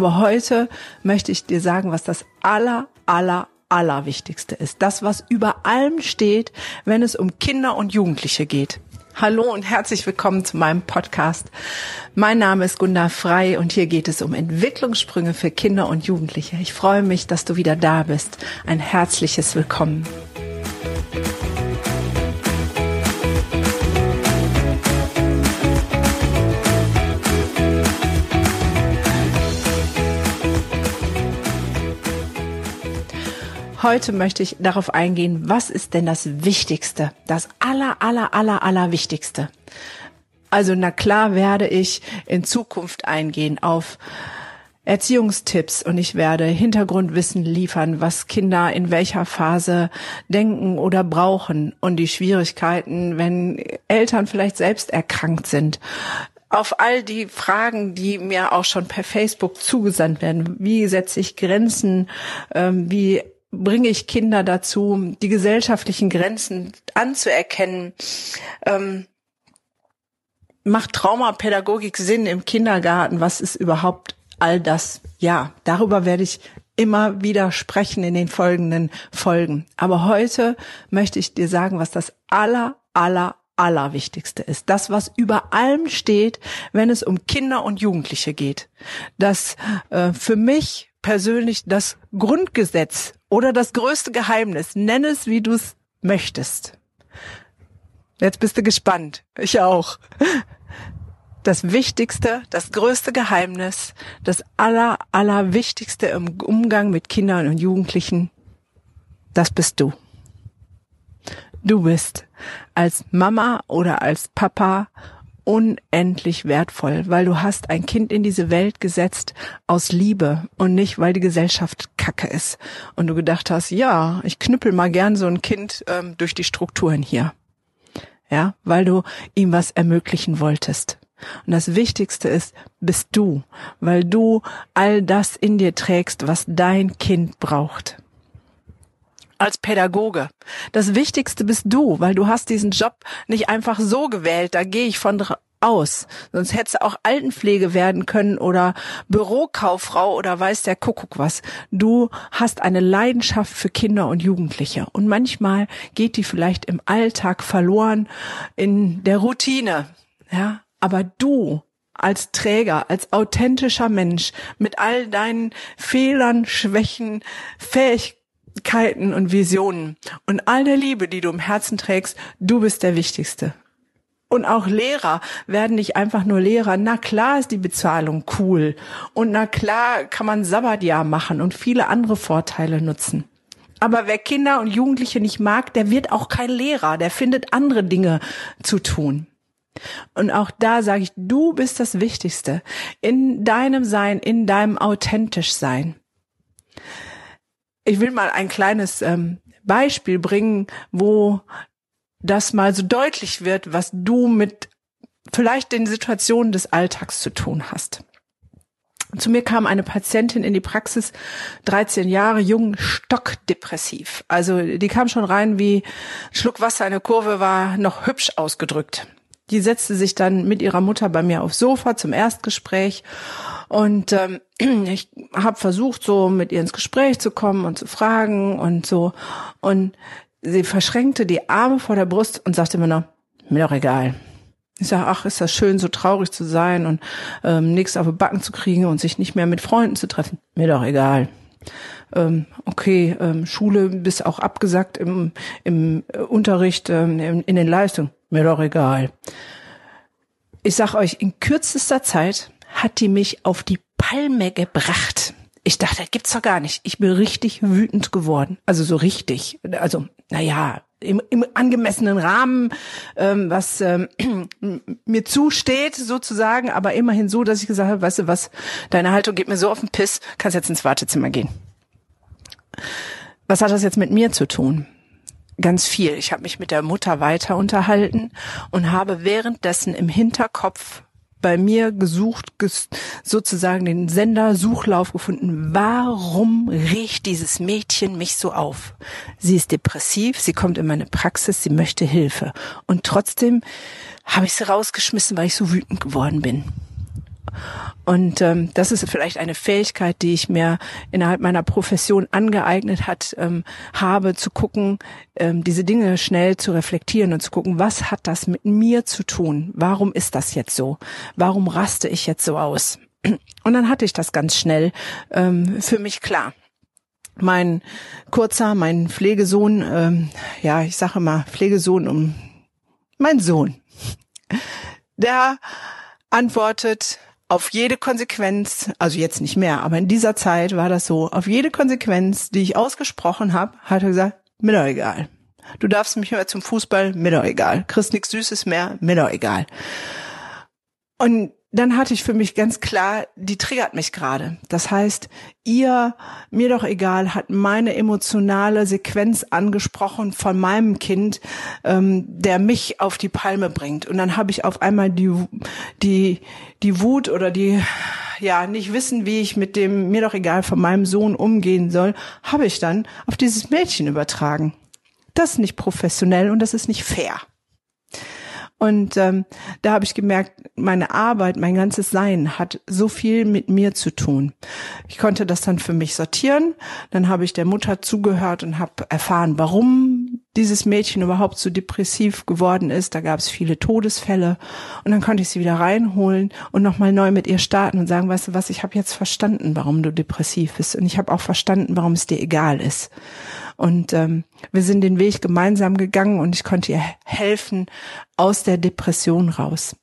Aber heute möchte ich dir sagen, was das aller, aller, allerwichtigste ist. Das, was über allem steht, wenn es um Kinder und Jugendliche geht. Hallo und herzlich willkommen zu meinem Podcast. Mein Name ist Gunda Frei und hier geht es um Entwicklungssprünge für Kinder und Jugendliche. Ich freue mich, dass du wieder da bist. Ein herzliches Willkommen. Heute möchte ich darauf eingehen, was ist denn das Wichtigste, das aller, aller, aller, aller Wichtigste. Also na klar werde ich in Zukunft eingehen auf Erziehungstipps und ich werde Hintergrundwissen liefern, was Kinder in welcher Phase denken oder brauchen und die Schwierigkeiten, wenn Eltern vielleicht selbst erkrankt sind. Auf all die Fragen, die mir auch schon per Facebook zugesandt werden. Wie setze ich Grenzen? Ähm, wie bringe ich Kinder dazu, die gesellschaftlichen Grenzen anzuerkennen? Ähm, macht Traumapädagogik Sinn im Kindergarten? Was ist überhaupt all das? Ja, darüber werde ich immer wieder sprechen in den folgenden Folgen. Aber heute möchte ich dir sagen, was das aller, aller, Allerwichtigste ist. Das, was über allem steht, wenn es um Kinder und Jugendliche geht. Das äh, für mich persönlich das Grundgesetz oder das größte Geheimnis. Nenn es, wie du es möchtest. Jetzt bist du gespannt. Ich auch. Das Wichtigste, das größte Geheimnis, das aller, aller Wichtigste im Umgang mit Kindern und Jugendlichen, das bist du. Du bist als Mama oder als Papa unendlich wertvoll, weil du hast ein Kind in diese Welt gesetzt aus Liebe und nicht, weil die Gesellschaft kacke ist. Und du gedacht hast, ja, ich knüppel mal gern so ein Kind ähm, durch die Strukturen hier. Ja, weil du ihm was ermöglichen wolltest. Und das Wichtigste ist, bist du, weil du all das in dir trägst, was dein Kind braucht als Pädagoge. Das Wichtigste bist du, weil du hast diesen Job nicht einfach so gewählt, da gehe ich von aus. Sonst hättest du auch Altenpflege werden können oder Bürokauffrau oder weiß der Kuckuck was. Du hast eine Leidenschaft für Kinder und Jugendliche. Und manchmal geht die vielleicht im Alltag verloren in der Routine. Ja, aber du als Träger, als authentischer Mensch mit all deinen Fehlern, Schwächen, Fähigkeiten, Fähigkeiten und Visionen und all der Liebe, die du im Herzen trägst, du bist der Wichtigste. Und auch Lehrer werden nicht einfach nur Lehrer. Na klar ist die Bezahlung cool. Und na klar kann man Sabbatjahr machen und viele andere Vorteile nutzen. Aber wer Kinder und Jugendliche nicht mag, der wird auch kein Lehrer. Der findet andere Dinge zu tun. Und auch da sage ich, du bist das Wichtigste. In deinem Sein, in deinem authentisch Sein ich will mal ein kleines ähm, Beispiel bringen, wo das mal so deutlich wird, was du mit vielleicht den Situationen des Alltags zu tun hast. Zu mir kam eine Patientin in die Praxis, 13 Jahre jung, stockdepressiv. Also die kam schon rein wie Schluck Wasser, eine Kurve war noch hübsch ausgedrückt. Die setzte sich dann mit ihrer Mutter bei mir aufs Sofa zum Erstgespräch und ähm, ich habe versucht, so mit ihr ins Gespräch zu kommen und zu fragen und so. Und sie verschränkte die Arme vor der Brust und sagte mir noch, mir doch egal. Ich sage, ach, ist das schön, so traurig zu sein und ähm, nichts auf den Backen zu kriegen und sich nicht mehr mit Freunden zu treffen. Mir doch egal. Ähm, okay, ähm, Schule bist auch abgesagt im, im Unterricht, ähm, in, in den Leistungen. Mir doch egal. Ich sag euch, in kürzester Zeit hat die mich auf die Palme gebracht. Ich dachte, gibt's doch gar nicht. Ich bin richtig wütend geworden. Also so richtig. Also, naja, im, im angemessenen Rahmen, ähm, was ähm, mir zusteht sozusagen, aber immerhin so, dass ich gesagt habe, weißt du was, deine Haltung geht mir so auf den Piss, kannst jetzt ins Wartezimmer gehen. Was hat das jetzt mit mir zu tun? Ganz viel. Ich habe mich mit der Mutter weiter unterhalten und habe währenddessen im Hinterkopf bei mir gesucht, sozusagen den Sender-Suchlauf gefunden. Warum riecht dieses Mädchen mich so auf? Sie ist depressiv, sie kommt in meine Praxis, sie möchte Hilfe. Und trotzdem habe ich sie rausgeschmissen, weil ich so wütend geworden bin. Und ähm, das ist vielleicht eine Fähigkeit, die ich mir innerhalb meiner Profession angeeignet hat, ähm, habe, zu gucken, ähm, diese Dinge schnell zu reflektieren und zu gucken, was hat das mit mir zu tun? Warum ist das jetzt so? Warum raste ich jetzt so aus? Und dann hatte ich das ganz schnell ähm, für mich klar mein kurzer, mein Pflegesohn, ähm, ja, ich sage mal Pflegesohn um mein Sohn, der antwortet auf jede Konsequenz, also jetzt nicht mehr, aber in dieser Zeit war das so, auf jede Konsequenz, die ich ausgesprochen habe, hat er gesagt, mir doch egal. Du darfst mich mehr zum Fußball, mir doch egal. Kriegst nichts Süßes mehr, mir doch egal. Und dann hatte ich für mich ganz klar, die triggert mich gerade. Das heißt, ihr, mir doch egal, hat meine emotionale Sequenz angesprochen von meinem Kind, ähm, der mich auf die Palme bringt. Und dann habe ich auf einmal die, die, die Wut oder die, ja, nicht wissen, wie ich mit dem, mir doch egal, von meinem Sohn umgehen soll, habe ich dann auf dieses Mädchen übertragen. Das ist nicht professionell und das ist nicht fair. Und ähm, da habe ich gemerkt, meine Arbeit, mein ganzes Sein hat so viel mit mir zu tun. Ich konnte das dann für mich sortieren. Dann habe ich der Mutter zugehört und habe erfahren, warum dieses Mädchen überhaupt so depressiv geworden ist. Da gab es viele Todesfälle. Und dann konnte ich sie wieder reinholen und nochmal neu mit ihr starten und sagen, weißt du was, ich habe jetzt verstanden, warum du depressiv bist. Und ich habe auch verstanden, warum es dir egal ist. Und ähm, wir sind den Weg gemeinsam gegangen und ich konnte ihr helfen aus der Depression raus.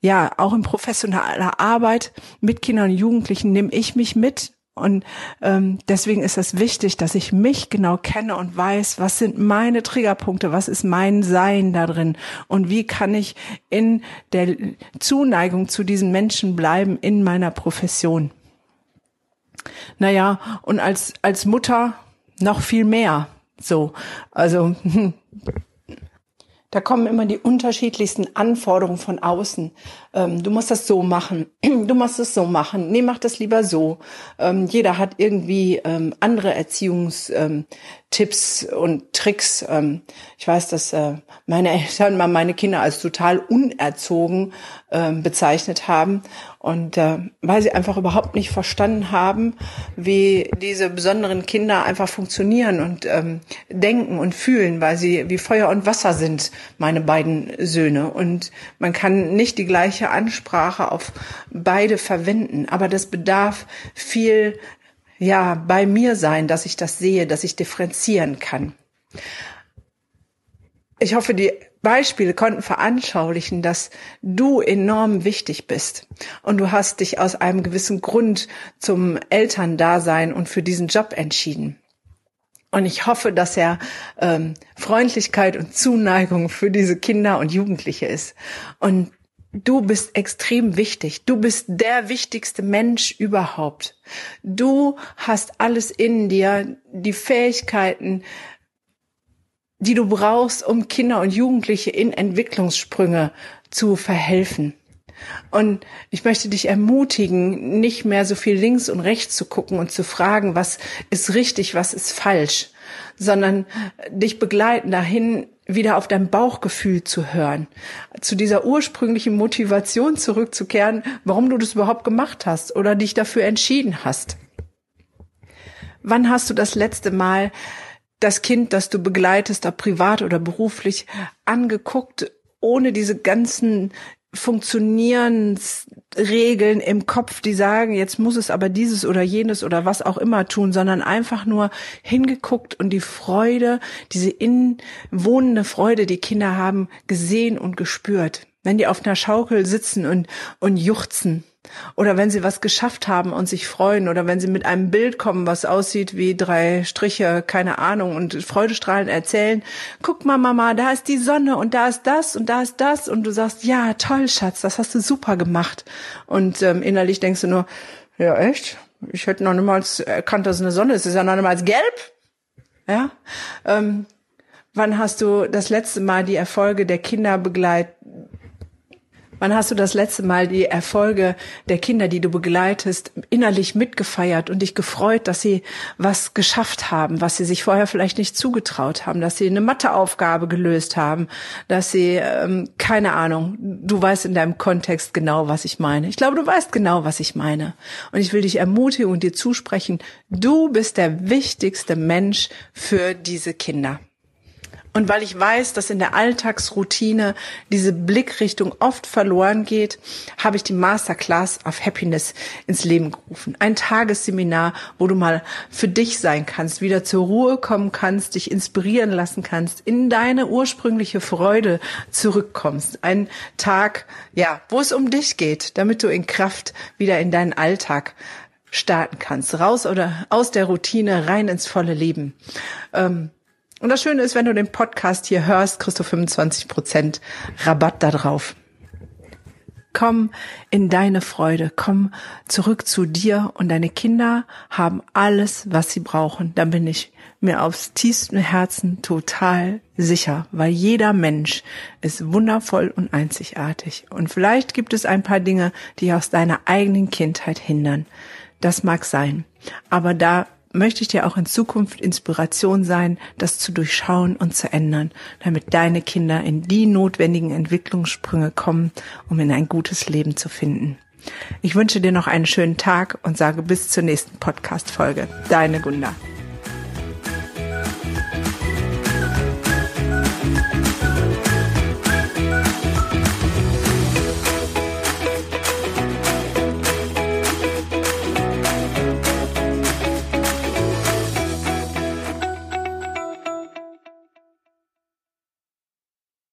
Ja, auch in professioneller Arbeit mit Kindern und Jugendlichen nehme ich mich mit. Und ähm, deswegen ist es wichtig, dass ich mich genau kenne und weiß, was sind meine Triggerpunkte, was ist mein Sein da drin und wie kann ich in der Zuneigung zu diesen Menschen bleiben in meiner Profession. Naja, und als, als Mutter noch viel mehr. So, also da kommen immer die unterschiedlichsten Anforderungen von außen. Ähm, du musst das so machen, du musst es so machen, nee, mach das lieber so. Ähm, jeder hat irgendwie ähm, andere Erziehungstipps ähm, und Tricks. Ähm, ich weiß, dass äh, meine Eltern mal meine Kinder als total unerzogen ähm, bezeichnet haben und äh, weil sie einfach überhaupt nicht verstanden haben, wie diese besonderen Kinder einfach funktionieren und ähm, denken und fühlen, weil sie wie Feuer und Wasser sind, meine beiden Söhne. Und man kann nicht die gleiche Ansprache auf beide verwenden, aber das bedarf viel ja bei mir sein, dass ich das sehe, dass ich differenzieren kann. Ich hoffe, die Beispiele konnten veranschaulichen, dass du enorm wichtig bist und du hast dich aus einem gewissen Grund zum Elterndasein und für diesen Job entschieden. Und ich hoffe, dass er ähm, Freundlichkeit und Zuneigung für diese Kinder und Jugendliche ist. Und du bist extrem wichtig. Du bist der wichtigste Mensch überhaupt. Du hast alles in dir, die Fähigkeiten, die du brauchst, um Kinder und Jugendliche in Entwicklungssprünge zu verhelfen. Und ich möchte dich ermutigen, nicht mehr so viel links und rechts zu gucken und zu fragen, was ist richtig, was ist falsch, sondern dich begleiten dahin, wieder auf dein Bauchgefühl zu hören, zu dieser ursprünglichen Motivation zurückzukehren, warum du das überhaupt gemacht hast oder dich dafür entschieden hast. Wann hast du das letzte Mal das Kind, das du begleitest, ob privat oder beruflich, angeguckt, ohne diese ganzen Funktionierensregeln im Kopf, die sagen, jetzt muss es aber dieses oder jenes oder was auch immer tun, sondern einfach nur hingeguckt und die Freude, diese inwohnende Freude, die Kinder haben, gesehen und gespürt. Wenn die auf einer Schaukel sitzen und, und juchzen, oder wenn sie was geschafft haben und sich freuen oder wenn sie mit einem Bild kommen, was aussieht wie drei Striche, keine Ahnung, und Freudestrahlen erzählen, guck mal Mama, da ist die Sonne und da ist das und da ist das und du sagst, ja, toll Schatz, das hast du super gemacht. Und ähm, innerlich denkst du nur, ja echt? Ich hätte noch niemals erkannt, dass es eine Sonne ist. Es ist ja noch niemals gelb. Ja. Ähm, wann hast du das letzte Mal die Erfolge der Kinder begleitet? Wann hast du das letzte Mal die Erfolge der Kinder, die du begleitest, innerlich mitgefeiert und dich gefreut, dass sie was geschafft haben, was sie sich vorher vielleicht nicht zugetraut haben, dass sie eine Matheaufgabe gelöst haben, dass sie, ähm, keine Ahnung, du weißt in deinem Kontext genau, was ich meine. Ich glaube, du weißt genau, was ich meine. Und ich will dich ermutigen und dir zusprechen, du bist der wichtigste Mensch für diese Kinder. Und weil ich weiß, dass in der Alltagsroutine diese Blickrichtung oft verloren geht, habe ich die Masterclass of Happiness ins Leben gerufen. Ein Tagesseminar, wo du mal für dich sein kannst, wieder zur Ruhe kommen kannst, dich inspirieren lassen kannst, in deine ursprüngliche Freude zurückkommst. Ein Tag, ja, wo es um dich geht, damit du in Kraft wieder in deinen Alltag starten kannst. Raus oder aus der Routine, rein ins volle Leben. Ähm, und das Schöne ist, wenn du den Podcast hier hörst, kriegst du 25 Prozent Rabatt da drauf. Komm in deine Freude, komm zurück zu dir und deine Kinder haben alles, was sie brauchen. Da bin ich mir aufs tiefste Herzen total sicher, weil jeder Mensch ist wundervoll und einzigartig. Und vielleicht gibt es ein paar Dinge, die aus deiner eigenen Kindheit hindern. Das mag sein. Aber da möchte ich dir auch in Zukunft Inspiration sein, das zu durchschauen und zu ändern, damit deine Kinder in die notwendigen Entwicklungssprünge kommen, um in ein gutes Leben zu finden. Ich wünsche dir noch einen schönen Tag und sage bis zur nächsten Podcast-Folge. Deine Gunda.